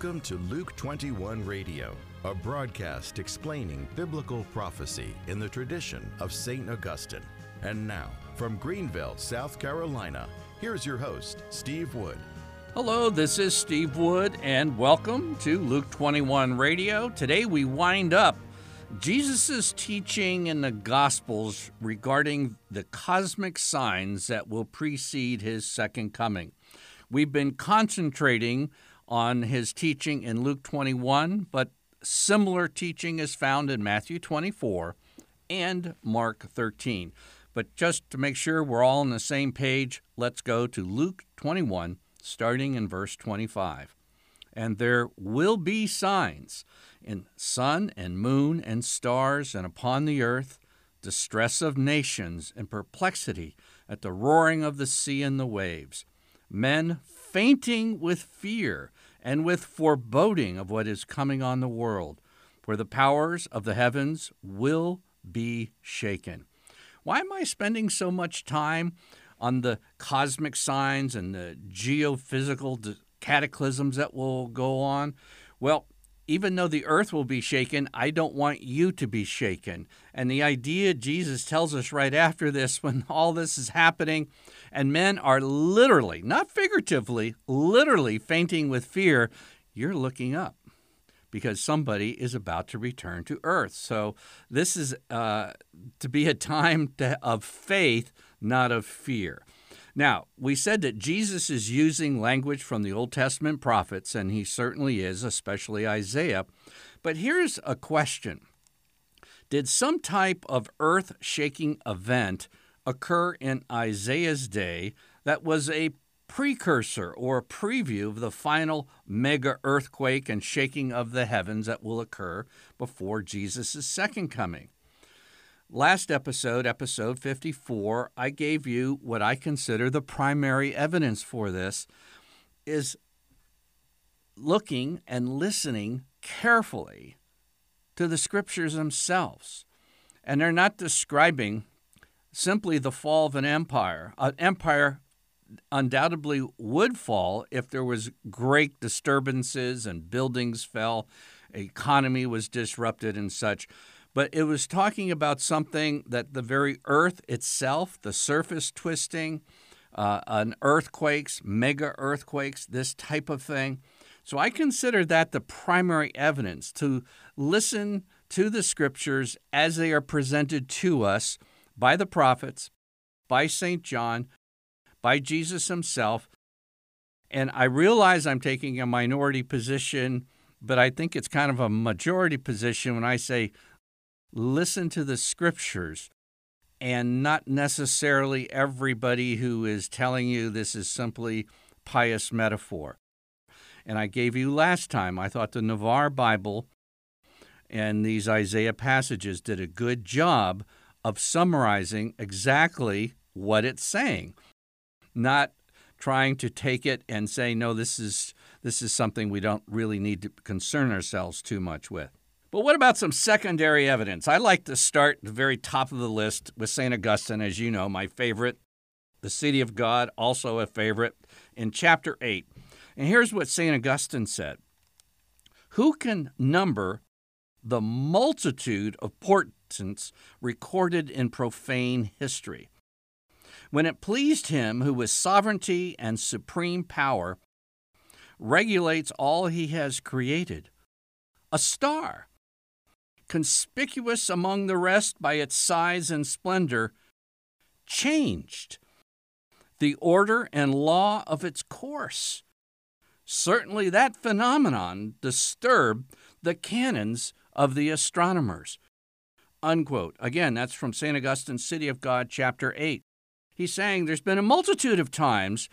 Welcome to Luke 21 Radio, a broadcast explaining biblical prophecy in the tradition of St. Augustine. And now, from Greenville, South Carolina, here's your host, Steve Wood. Hello, this is Steve Wood, and welcome to Luke 21 Radio. Today we wind up Jesus' teaching in the Gospels regarding the cosmic signs that will precede his second coming. We've been concentrating on his teaching in Luke 21, but similar teaching is found in Matthew 24 and Mark 13. But just to make sure we're all on the same page, let's go to Luke 21, starting in verse 25. And there will be signs in sun and moon and stars, and upon the earth distress of nations and perplexity at the roaring of the sea and the waves, men fainting with fear and with foreboding of what is coming on the world, for the powers of the heavens will be shaken. Why am I spending so much time on the cosmic signs and the geophysical cataclysms that will go on? Well, even though the earth will be shaken, I don't want you to be shaken. And the idea Jesus tells us right after this, when all this is happening, and men are literally, not figuratively, literally fainting with fear, you're looking up because somebody is about to return to earth. So this is uh, to be a time to, of faith, not of fear. Now, we said that Jesus is using language from the Old Testament prophets, and he certainly is, especially Isaiah. But here's a question Did some type of earth shaking event occur in Isaiah's day that was a precursor or a preview of the final mega earthquake and shaking of the heavens that will occur before Jesus' second coming? Last episode, episode 54, I gave you what I consider the primary evidence for this is looking and listening carefully to the scriptures themselves. And they're not describing simply the fall of an empire. An empire undoubtedly would fall if there was great disturbances and buildings fell, economy was disrupted and such but it was talking about something that the very earth itself, the surface twisting, uh, an earthquakes, mega earthquakes, this type of thing. So I consider that the primary evidence to listen to the scriptures as they are presented to us by the prophets, by St. John, by Jesus himself. And I realize I'm taking a minority position, but I think it's kind of a majority position when I say listen to the scriptures and not necessarily everybody who is telling you this is simply pious metaphor. And I gave you last time, I thought the Navarre Bible and these Isaiah passages did a good job of summarizing exactly what it's saying, not trying to take it and say, no, this is, this is something we don't really need to concern ourselves too much with. But what about some secondary evidence? I like to start at the very top of the list with St. Augustine, as you know, my favorite, the City of God, also a favorite, in chapter 8. And here's what St. Augustine said Who can number the multitude of portents recorded in profane history? When it pleased him who with sovereignty and supreme power regulates all he has created, a star conspicuous among the rest by its size and splendor, changed the order and law of its course. Certainly, that phenomenon disturbed the canons of the astronomers. Unquote. Again, that's from St. Augustine's City of God, chapter 8. He's saying there's been a multitude of times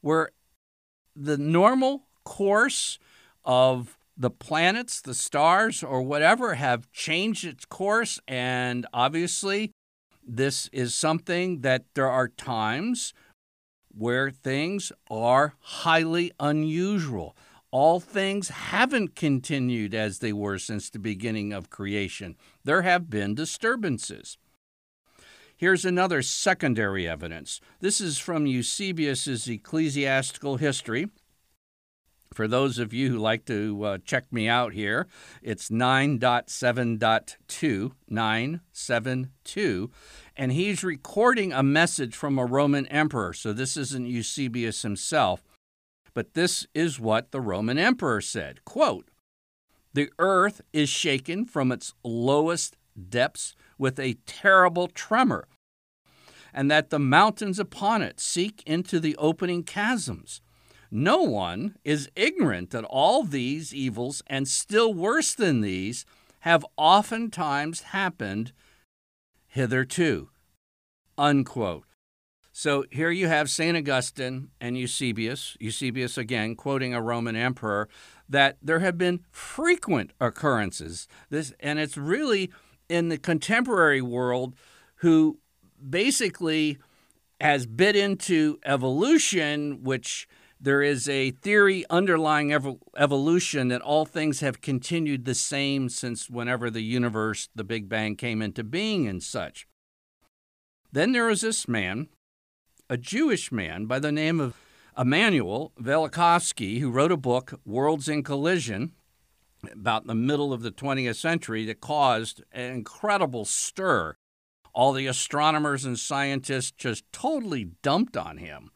where the normal course of the planets, the stars, or whatever have changed its course. And obviously, this is something that there are times where things are highly unusual. All things haven't continued as they were since the beginning of creation. There have been disturbances. Here's another secondary evidence. This is from Eusebius's Ecclesiastical History, For those of you who like to uh, check me out here, it's 9.7.2, 972, and he's recording a message from a Roman emperor. So this isn't Eusebius himself, but this is what the Roman emperor said. Quote, the earth is shaken from its lowest depths with a terrible tremor, and that the mountains upon it seek into the opening chasms. No one is ignorant that all these evils, and still worse than these, have oftentimes happened hitherto. Unquote. So here you have St. Augustine and Eusebius, Eusebius again quoting a Roman emperor, that there have been frequent occurrences. This, and it's really in the contemporary world who basically has bit into evolution, which there is a theory underlying ev- evolution that all things have continued the same since whenever the universe, the Big Bang, came into being and such. Then there was this man, a Jewish man by the name of Immanuel Velikovsky, who wrote a book, Worlds in Collision, about the middle of the 20th century that caused an incredible stir. All the astronomers and scientists just totally dumped on him.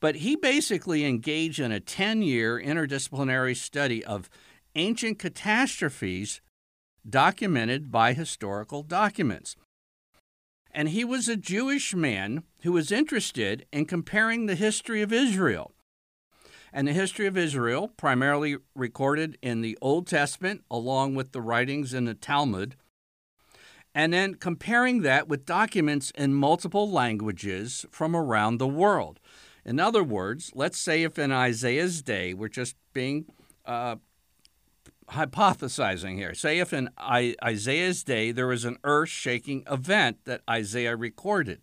But he basically engaged in a 10 year interdisciplinary study of ancient catastrophes documented by historical documents. And he was a Jewish man who was interested in comparing the history of Israel. And the history of Israel, primarily recorded in the Old Testament along with the writings in the Talmud, and then comparing that with documents in multiple languages from around the world. In other words, let's say if in Isaiah's day, we're just being uh, hypothesizing here. Say if in I- Isaiah's day there was an earth shaking event that Isaiah recorded.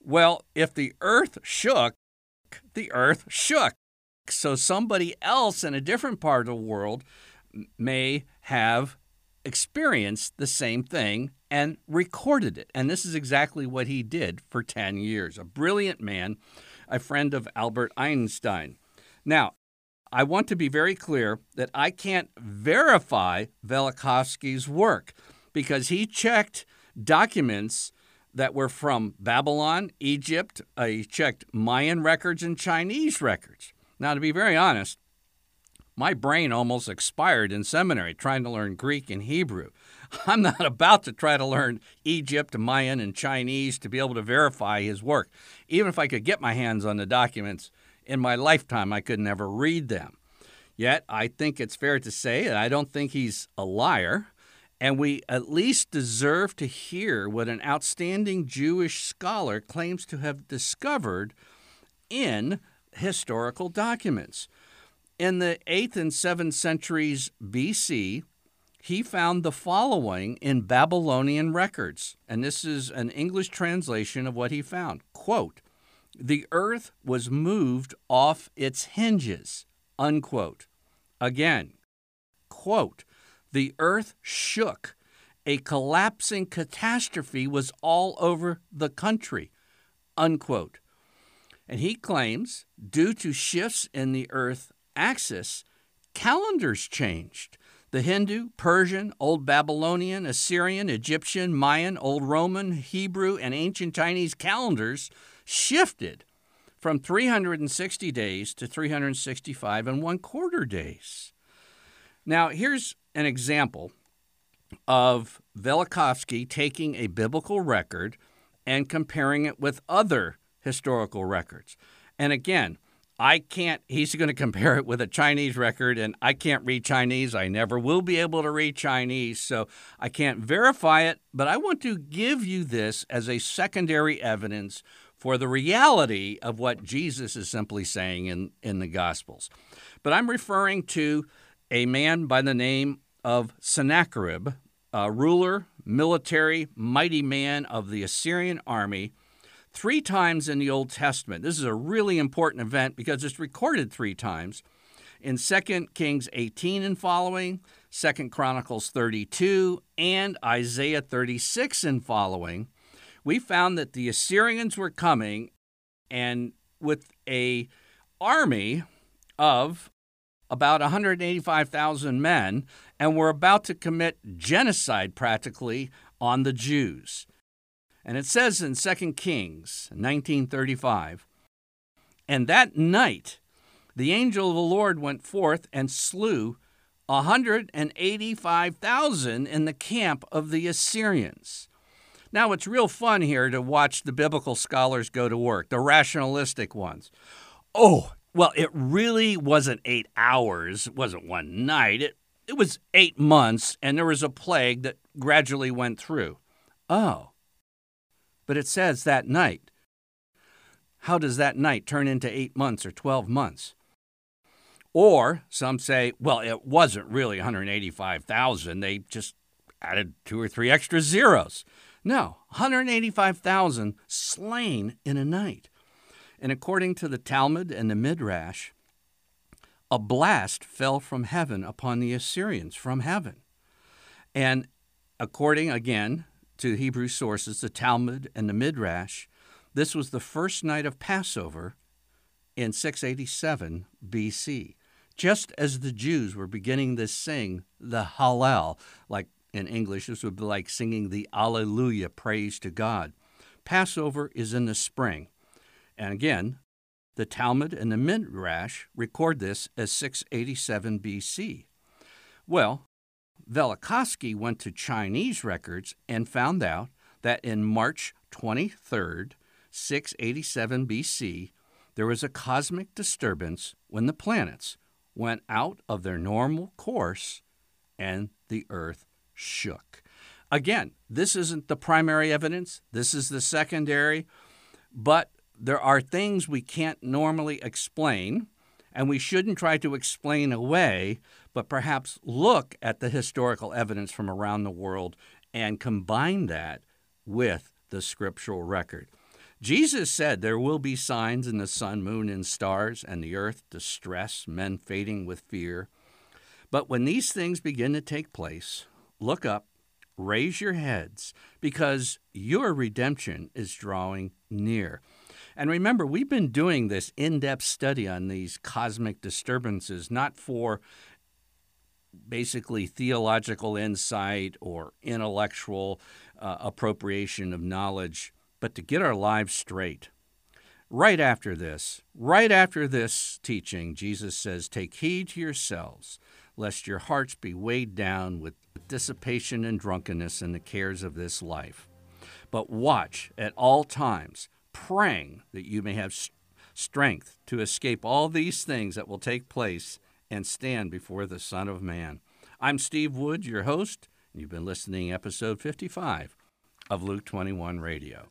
Well, if the earth shook, the earth shook. So somebody else in a different part of the world may have experienced the same thing and recorded it. And this is exactly what he did for 10 years. A brilliant man a friend of Albert Einstein. Now, I want to be very clear that I can't verify Velikovsky's work because he checked documents that were from Babylon, Egypt. Uh, he checked Mayan records and Chinese records. Now, to be very honest, my brain almost expired in seminary trying to learn Greek and Hebrew. I'm not about to try to learn Egypt, Mayan, and Chinese to be able to verify his work. Even if I could get my hands on the documents in my lifetime, I could never read them. Yet, I think it's fair to say that I don't think he's a liar, and we at least deserve to hear what an outstanding Jewish scholar claims to have discovered in historical documents. In the 8th and 7th centuries BC, he found the following in Babylonian records, and this is an English translation of what he found. Quote, the earth was moved off its hinges, unquote. Again, quote, the earth shook. A collapsing catastrophe was all over the country, unquote. And he claims, due to shifts in the earth axis, calendars changed. The Hindu, Persian, Old Babylonian, Assyrian, Egyptian, Mayan, Old Roman, Hebrew, and ancient Chinese calendars shifted from 360 days to 365 and one quarter days. Now, here's an example of Velikovsky taking a biblical record and comparing it with other historical records. And again, I can't, he's going to compare it with a Chinese record, and I can't read Chinese. I never will be able to read Chinese, so I can't verify it, but I want to give you this as a secondary evidence for the reality of what Jesus is simply saying in, in the Gospels. But I'm referring to a man by the name of Sennacherib, a ruler, military, mighty man of the Assyrian army three times in the Old Testament. This is a really important event because it's recorded three times in 2 Kings 18 and following, 2 Chronicles 32, and Isaiah 36 and following. We found that the Assyrians were coming and with a army of about 185,000 men, and were about to commit genocide practically on the Jews. And it says in 2 Kings 1935 And that night the angel of the Lord went forth and slew 185,000 in the camp of the Assyrians. Now, it's real fun here to watch the biblical scholars go to work, the rationalistic ones. Oh, well, it really wasn't eight hours, it wasn't one night. It, it was eight months, and there was a plague that gradually went through. Oh, but it says that night. How does that night turn into eight months or 12 months? Or some say, well, it wasn't really 185,000. They just added two or three extra zeros. No, 185,000 slain in a night. And according to the Talmud and the Midrash, a blast fell from heaven upon the Assyrians from heaven. And according again to Hebrew sources, the Talmud and the Midrash, this was the first night of Passover in 687 BC just as the Jews were beginning to sing the Hallel, like in English, this would be like singing the Alleluia praise to God. Passover is in the spring. And again, the Talmud and the Midrash record this as 687 BC. Well, Velikovsky went to Chinese records and found out that in March 23rd, 687 BC, there was a cosmic disturbance when the planets, went out of their normal course and the earth shook. Again, this isn't the primary evidence, this is the secondary, but there are things we can't normally explain, and we shouldn't try to explain away, but perhaps look at the historical evidence from around the world and combine that with the scriptural record. Jesus said there will be signs in the sun, moon, and stars, and the earth distress, men fading with fear. But when these things begin to take place, look up, raise your heads, because your redemption is drawing near. And remember, we've been doing this in depth study on these cosmic disturbances, not for basically theological insight or intellectual uh, appropriation of knowledge but to get our lives straight. Right after this, right after this teaching, Jesus says, Take heed to yourselves, lest your hearts be weighed down with dissipation and drunkenness and the cares of this life. But watch at all times, praying that you may have strength to escape all these things that will take place and stand before the Son of Man. I'm Steve Wood, your host, and you've been listening to episode 55 of Luke 21 Radio.